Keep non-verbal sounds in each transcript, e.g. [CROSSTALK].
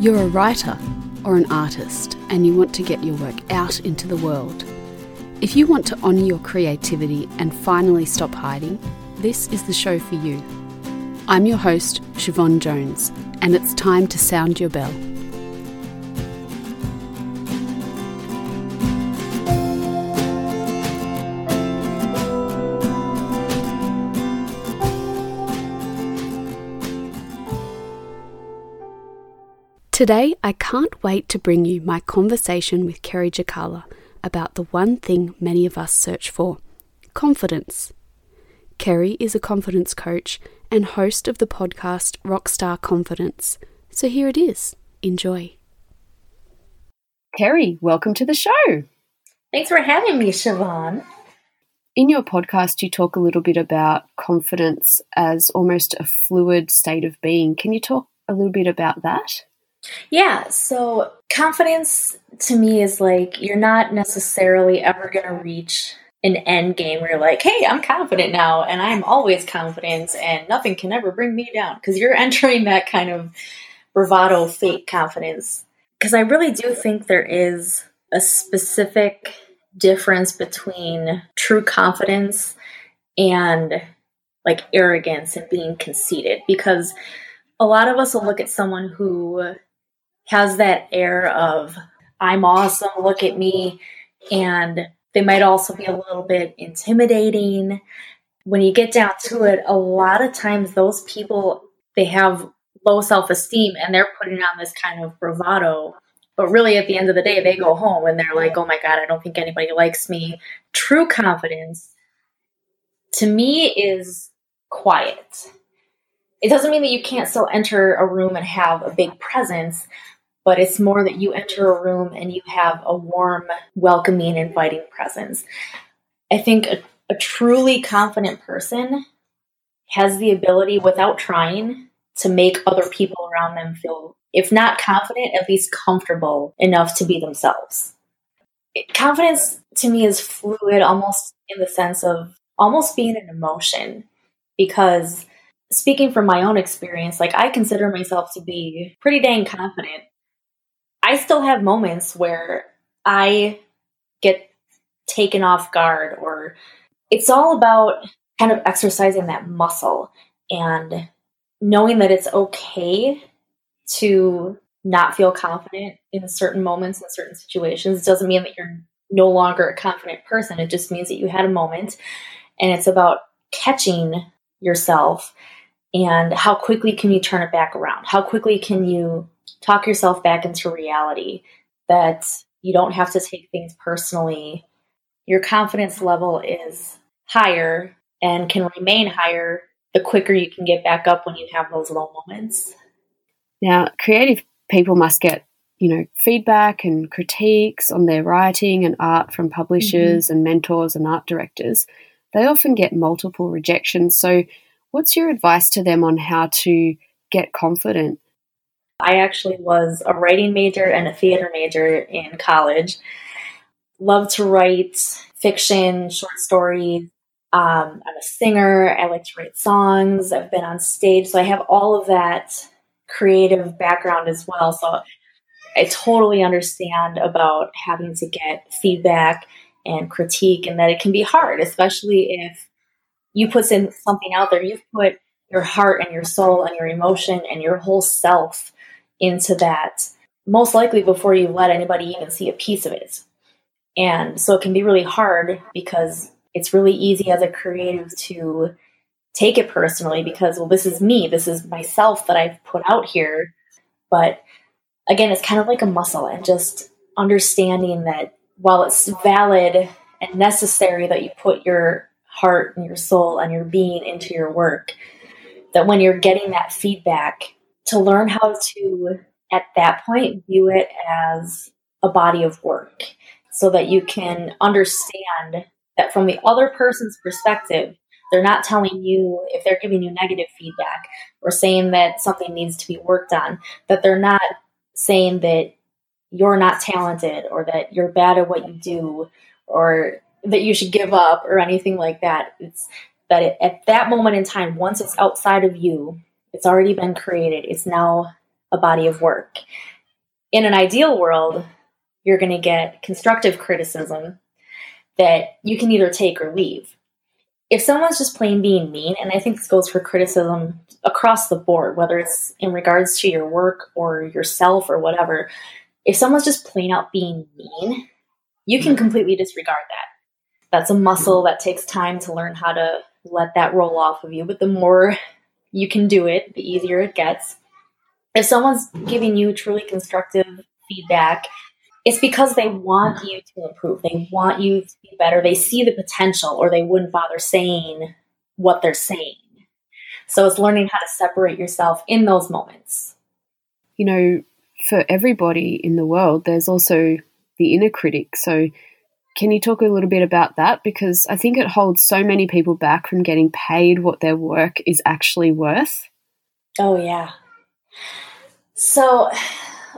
You're a writer or an artist and you want to get your work out into the world. If you want to honour your creativity and finally stop hiding, this is the show for you. I'm your host, Siobhan Jones, and it's time to sound your bell. Today, I can't wait to bring you my conversation with Kerri Jokala about the one thing many of us search for confidence. Kerri is a confidence coach and host of the podcast Rockstar Confidence. So here it is. Enjoy. Kerri, welcome to the show. Thanks for having me, Siobhan. In your podcast, you talk a little bit about confidence as almost a fluid state of being. Can you talk a little bit about that? Yeah, so confidence to me is like you're not necessarily ever going to reach an end game where you're like, hey, I'm confident now and I'm always confident and nothing can ever bring me down because you're entering that kind of bravado, fake confidence. Because I really do think there is a specific difference between true confidence and like arrogance and being conceited because a lot of us will look at someone who has that air of I'm awesome, look at me, and they might also be a little bit intimidating. When you get down to it, a lot of times those people they have low self-esteem and they're putting on this kind of bravado. But really at the end of the day, they go home and they're like, "Oh my god, I don't think anybody likes me." True confidence to me is quiet. It doesn't mean that you can't still enter a room and have a big presence, but it's more that you enter a room and you have a warm, welcoming, inviting presence. I think a, a truly confident person has the ability, without trying, to make other people around them feel, if not confident, at least comfortable enough to be themselves. confidence to me is fluid, almost in the sense of almost being an emotion, because speaking from my own experience, like I consider myself to be pretty dang confident I still have moments where I get taken off guard or it's all about kind of exercising that muscle and knowing that it's okay to not feel confident in certain moments in certain situations. It doesn't mean that you're no longer a confident person. It just means that you had a moment and it's about catching yourself and how quickly can you turn it back around? How quickly can you talk yourself back into reality that you don't have to take things personally. Your confidence level is higher and can remain higher the quicker you can get back up when you have those low moments. Now, creative people must get, you know, feedback and critiques on their writing and art from publishers mm-hmm. and mentors and art directors. They often get multiple rejections. So, what's your advice to them on how to get confident I actually was a writing major and a theater major in college. Love to write fiction, short stories. Um, I'm a singer. I like to write songs. I've been on stage. So I have all of that creative background as well. So I totally understand about having to get feedback and critique and that it can be hard, especially if you put in something out there, you've put your heart and your soul and your emotion and your whole self into that most likely before you let anybody even see a piece of it. And so it can be really hard because it's really easy as a creative to take it personally because, well, this is me, this is myself that I've put out here. But again, it's kind of like a muscle and just understanding that while it's valid and necessary that you put your heart and your soul and your being into your work, that when you're getting that feedback, to learn how to, at that point, view it as a body of work so that you can understand that from the other person's perspective, they're not telling you if they're giving you negative feedback or saying that something needs to be worked on, that they're not saying that you're not talented or that you're bad at what you do or that you should give up or anything like that. It's that it, at that moment in time, once it's outside of you, it's already been created. It's now a body of work. In an ideal world, you're going to get constructive criticism that you can either take or leave. If someone's just plain being mean, and I think this goes for criticism across the board, whether it's in regards to your work or yourself or whatever, if someone's just plain out being mean, you can completely disregard that. That's a muscle that takes time to learn how to let that roll off of you. But the more you can do it, the easier it gets. If someone's giving you truly constructive feedback, it's because they want you to improve. They want you to be better. They see the potential, or they wouldn't bother saying what they're saying. So it's learning how to separate yourself in those moments. You know, for everybody in the world, there's also the inner critic. So, can you talk a little bit about that? Because I think it holds so many people back from getting paid what their work is actually worth. Oh, yeah. So,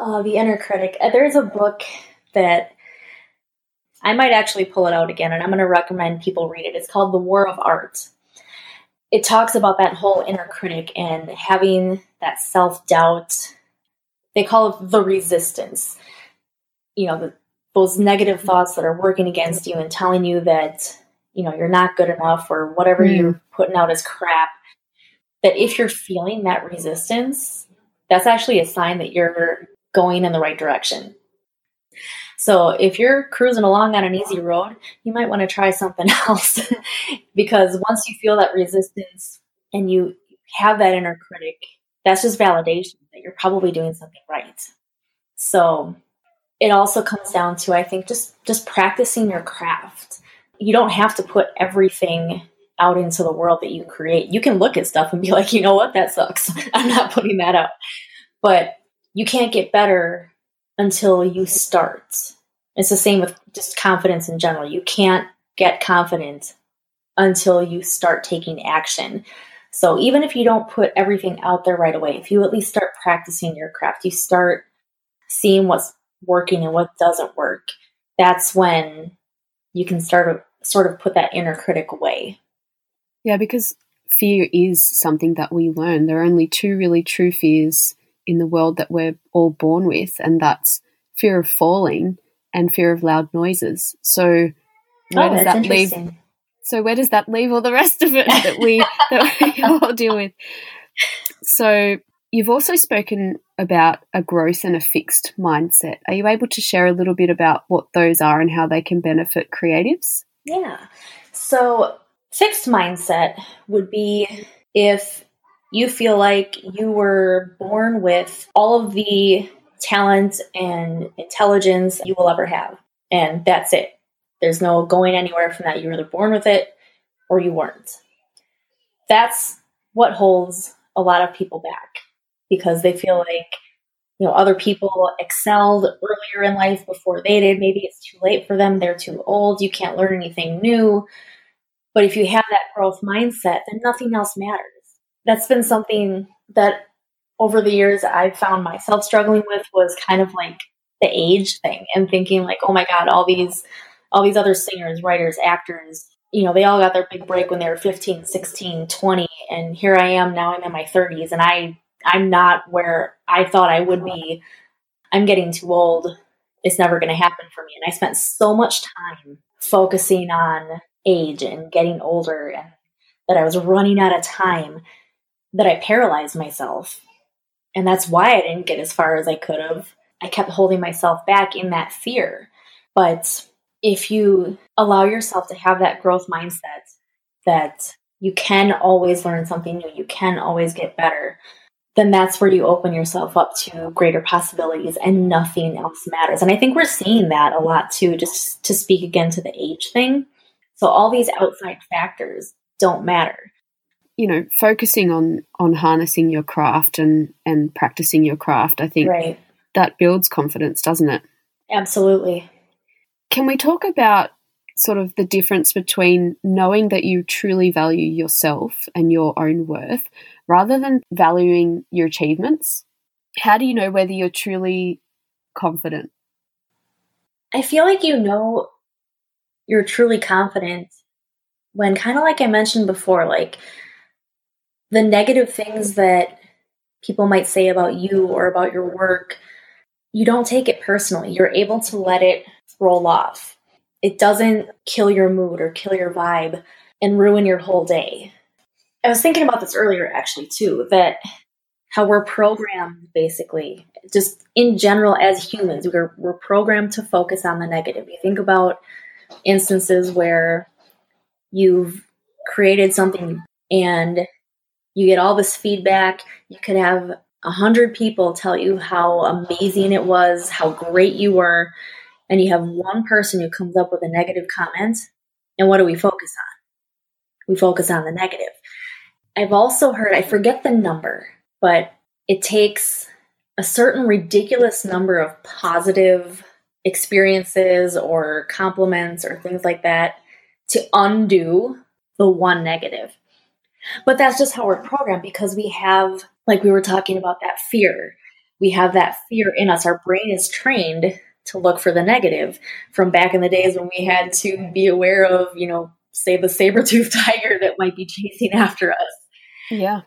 uh, the inner critic, uh, there's a book that I might actually pull it out again, and I'm going to recommend people read it. It's called The War of Art. It talks about that whole inner critic and having that self doubt. They call it the resistance. You know, the, those negative thoughts that are working against you and telling you that you know you're not good enough or whatever mm. you're putting out is crap that if you're feeling that resistance that's actually a sign that you're going in the right direction so if you're cruising along on an easy road you might want to try something [LAUGHS] else because once you feel that resistance and you have that inner critic that's just validation that you're probably doing something right so it also comes down to I think just just practicing your craft. You don't have to put everything out into the world that you create. You can look at stuff and be like, you know what, that sucks. [LAUGHS] I'm not putting that out. But you can't get better until you start. It's the same with just confidence in general. You can't get confident until you start taking action. So even if you don't put everything out there right away, if you at least start practicing your craft, you start seeing what's working and what doesn't work, that's when you can start to sort of put that inner critic away. Yeah, because fear is something that we learn. There are only two really true fears in the world that we're all born with, and that's fear of falling and fear of loud noises. So oh, where oh, does that leave? So where does that leave all the rest of it that we that we [LAUGHS] all deal with? So You've also spoken about a growth and a fixed mindset. Are you able to share a little bit about what those are and how they can benefit creatives? Yeah. So, fixed mindset would be if you feel like you were born with all of the talent and intelligence you will ever have, and that's it. There's no going anywhere from that. You were either born with it or you weren't. That's what holds a lot of people back because they feel like you know other people excelled earlier in life before they did. Maybe it's too late for them. They're too old. You can't learn anything new. But if you have that growth mindset then nothing else matters. That's been something that over the years i've found myself struggling with was kind of like the age thing and thinking like oh my god all these all these other singers writers actors you know they all got their big break when they were 15 16 20 and here i am now i'm in my 30s and i I'm not where I thought I would be. I'm getting too old. It's never going to happen for me. And I spent so much time focusing on age and getting older and that I was running out of time that I paralyzed myself. And that's why I didn't get as far as I could have. I kept holding myself back in that fear. But if you allow yourself to have that growth mindset that you can always learn something new, you can always get better, then that's where you open yourself up to greater possibilities and nothing else matters. And I think we're seeing that a lot too, just to speak again to the age thing. So all these outside factors don't matter. You know, focusing on on harnessing your craft and and practicing your craft, I think right. that builds confidence, doesn't it? Absolutely. Can we talk about sort of the difference between knowing that you truly value yourself and your own worth rather than valuing your achievements? How do you know whether you're truly confident? I feel like you know you're truly confident when, kind of like I mentioned before, like the negative things that people might say about you or about your work, you don't take it personally. You're able to let it roll off. It doesn't kill your mood or kill your vibe and ruin your whole day. I was thinking about this earlier, actually, too, that how we're programmed basically, just in general as humans, we're, we're programmed to focus on the negative. You think about instances where you've created something and you get all this feedback. You could have a hundred people tell you how amazing it was, how great you were, and you have one person who comes up with a negative comment. And what do we focus on? We focus on the negative. I've also heard, I forget the number, but it takes a certain ridiculous number of positive experiences or compliments or things like that to undo the one negative. But that's just how we're programmed because we have, like we were talking about, that fear. We have that fear in us. Our brain is trained to look for the negative from back in the days when we had to be aware of, you know, say the saber-toothed [LAUGHS] tiger that might be chasing after us. Yeah.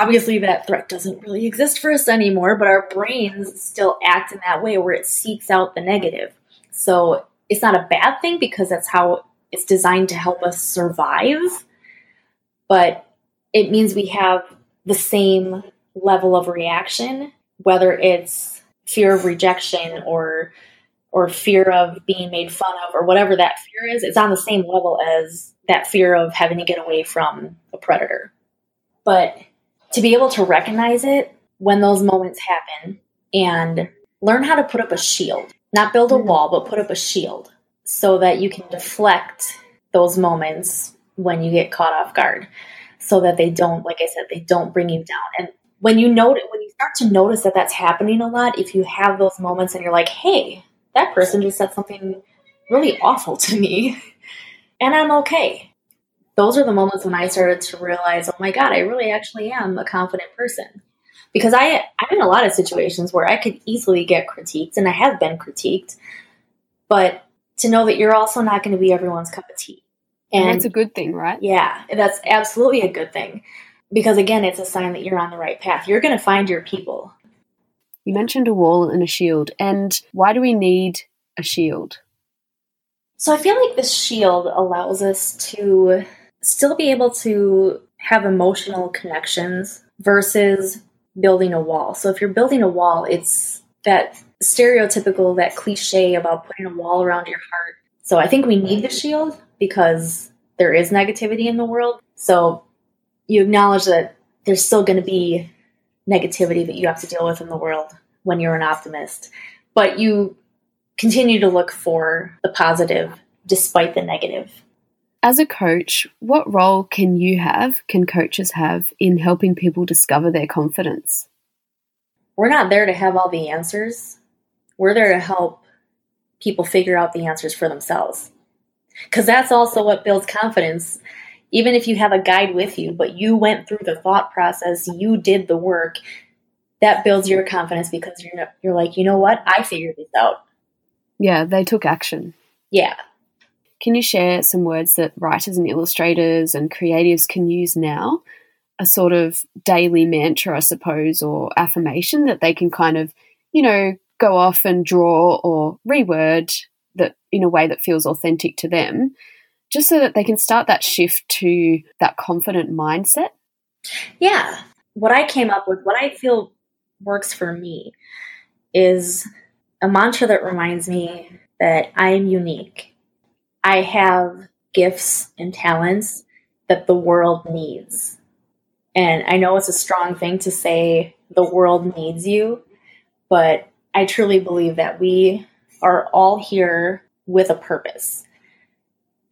Obviously, that threat doesn't really exist for us anymore, but our brains still act in that way where it seeks out the negative. So it's not a bad thing because that's how it's designed to help us survive but it means we have the same level of reaction, whether it's fear of rejection or or fear of being made fun of or whatever that fear is, it's on the same level as that fear of having to get away from a predator. But to be able to recognize it when those moments happen and learn how to put up a shield, not build a mm-hmm. wall, but put up a shield so that you can deflect those moments when you get caught off guard so that they don't like i said they don't bring you down and when you notice when you start to notice that that's happening a lot if you have those moments and you're like hey that person just said something really awful to me [LAUGHS] and i'm okay those are the moments when i started to realize oh my god i really actually am a confident person because i i'm in a lot of situations where i could easily get critiqued and i have been critiqued but to know that you're also not going to be everyone's cup of tea and, and that's a good thing, right? Yeah, that's absolutely a good thing. Because again, it's a sign that you're on the right path. You're going to find your people. You mentioned a wall and a shield. And why do we need a shield? So I feel like this shield allows us to still be able to have emotional connections versus building a wall. So if you're building a wall, it's that stereotypical, that cliche about putting a wall around your heart. So I think we need the shield, because there is negativity in the world. So you acknowledge that there's still going to be negativity that you have to deal with in the world when you're an optimist. But you continue to look for the positive despite the negative. As a coach, what role can you have, can coaches have, in helping people discover their confidence? We're not there to have all the answers. We're there to help people figure out the answers for themselves. Because that's also what builds confidence. Even if you have a guide with you, but you went through the thought process, you did the work, that builds your confidence because you're you're like, you know what, I figured this out. Yeah, they took action. Yeah. Can you share some words that writers and illustrators and creatives can use now? A sort of daily mantra, I suppose, or affirmation that they can kind of, you know, go off and draw or reword that in a way that feels authentic to them, just so that they can start that shift to that confident mindset? Yeah. What I came up with, what I feel works for me, is a mantra that reminds me that I am unique. I have gifts and talents that the world needs. And I know it's a strong thing to say the world needs you, but I truly believe that we are all here with a purpose.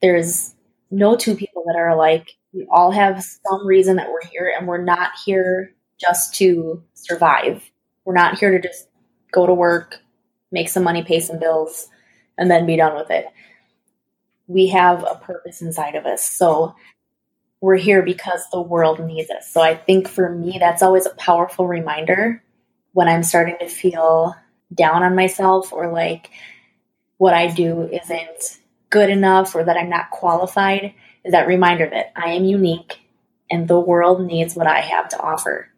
There's no two people that are alike. We all have some reason that we're here, and we're not here just to survive. We're not here to just go to work, make some money, pay some bills, and then be done with it. We have a purpose inside of us. So we're here because the world needs us. So I think for me, that's always a powerful reminder when I'm starting to feel down on myself or like what I do isn't good enough or that I'm not qualified is that reminder that I am unique and the world needs what I have to offer.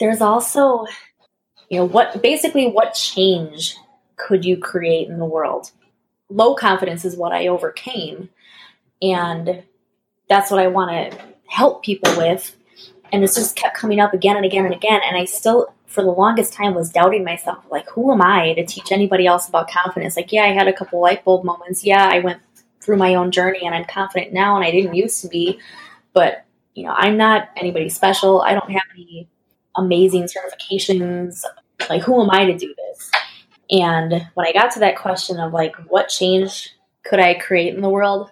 there's also, you know, what basically what change could you create in the world? Low confidence is what I overcame. And that's what I want to help people with. And it's just kept coming up again and again and again. And I still, for the longest time, was doubting myself. Like, who am I to teach anybody else about confidence? Like, yeah, I had a couple light bulb moments. Yeah, I went through my own journey and I'm confident now and I didn't used to be. But, you know, I'm not anybody special. I don't have any amazing certifications. Like, who am I to do this? And when I got to that question of like, what change could I create in the world?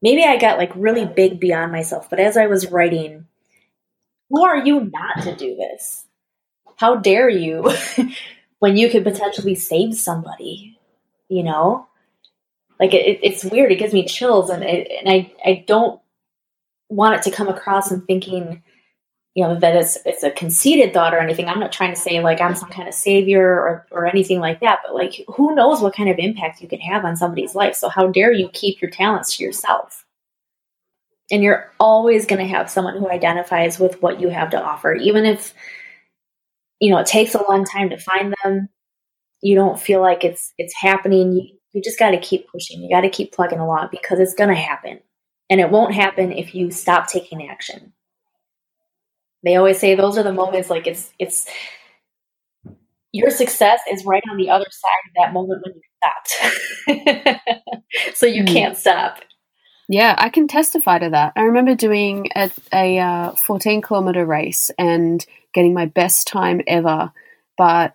Maybe I got like really big beyond myself. But as I was writing, who are you not to do this? How dare you [LAUGHS] when you could potentially save somebody? You know, like it, it's weird. It gives me chills, and it, and I I don't want it to come across and thinking you know that it's it's a conceited thought or anything i'm not trying to say like i'm some kind of savior or or anything like that but like who knows what kind of impact you can have on somebody's life so how dare you keep your talents to yourself and you're always going to have someone who identifies with what you have to offer even if you know it takes a long time to find them you don't feel like it's it's happening you, you just got to keep pushing you got to keep plugging along because it's going to happen and it won't happen if you stop taking action they always say those are the moments like it's it's your success is right on the other side of that moment when you stopped. [LAUGHS] so you mm. can't stop. Yeah, I can testify to that. I remember doing a, a uh, 14 kilometer race and getting my best time ever, but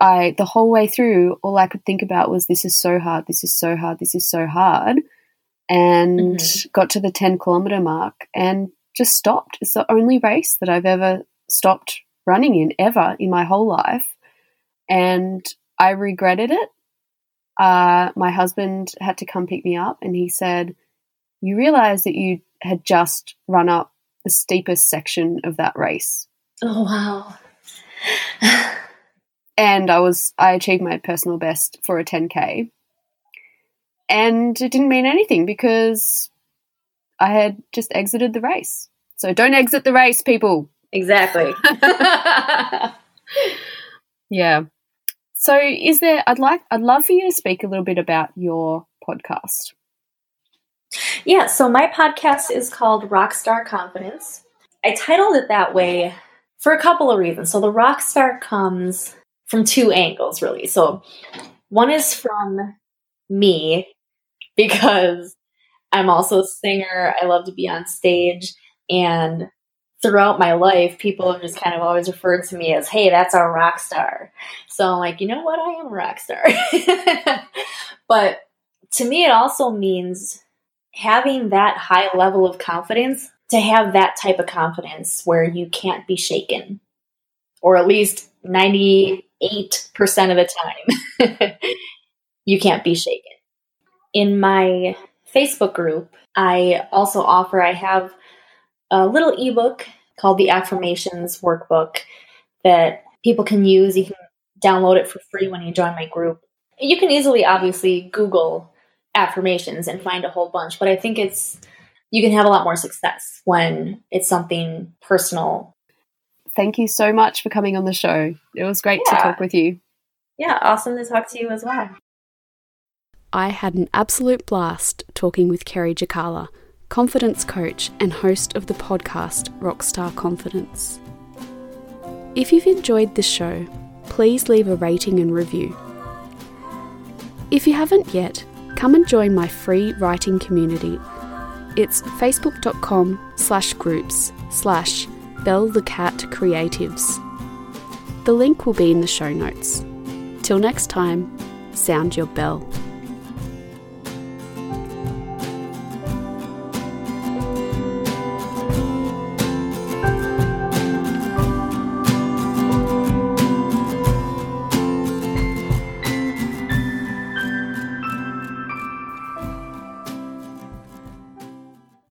I the whole way through, all I could think about was this is so hard, this is so hard, this is so hard, and mm-hmm. got to the 10 kilometer mark and just stopped. It's the only race that I've ever stopped running in ever in my whole life. And I regretted it. Uh, my husband had to come pick me up and he said, You realize that you had just run up the steepest section of that race. Oh, wow. and I was, I achieved my personal best for a 10K. And it didn't mean anything because I had just exited the race. So don't exit the race, people. Exactly. [LAUGHS] yeah. So is there I'd like I'd love for you to speak a little bit about your podcast. Yeah, so my podcast is called Rockstar Confidence. I titled it that way for a couple of reasons. So the rockstar comes from two angles really. So one is from me [LAUGHS] because I'm also a singer. I love to be on stage. And throughout my life, people have just kind of always referred to me as, hey, that's our rock star. So I'm like, you know what? I am a rock star. [LAUGHS] but to me, it also means having that high level of confidence to have that type of confidence where you can't be shaken, or at least 98% of the time, [LAUGHS] you can't be shaken. In my Facebook group, I also offer, I have a little ebook called the Affirmations Workbook that people can use. You can download it for free when you join my group. You can easily, obviously, Google affirmations and find a whole bunch, but I think it's you can have a lot more success when it's something personal. Thank you so much for coming on the show. It was great yeah. to talk with you. Yeah, awesome to talk to you as well. I had an absolute blast talking with Kerri Jokala, confidence coach and host of the podcast Rockstar Confidence. If you've enjoyed this show, please leave a rating and review. If you haven't yet, come and join my free writing community. It's facebook.com slash groups slash Belle the Cat Creatives. The link will be in the show notes. Till next time, sound your bell.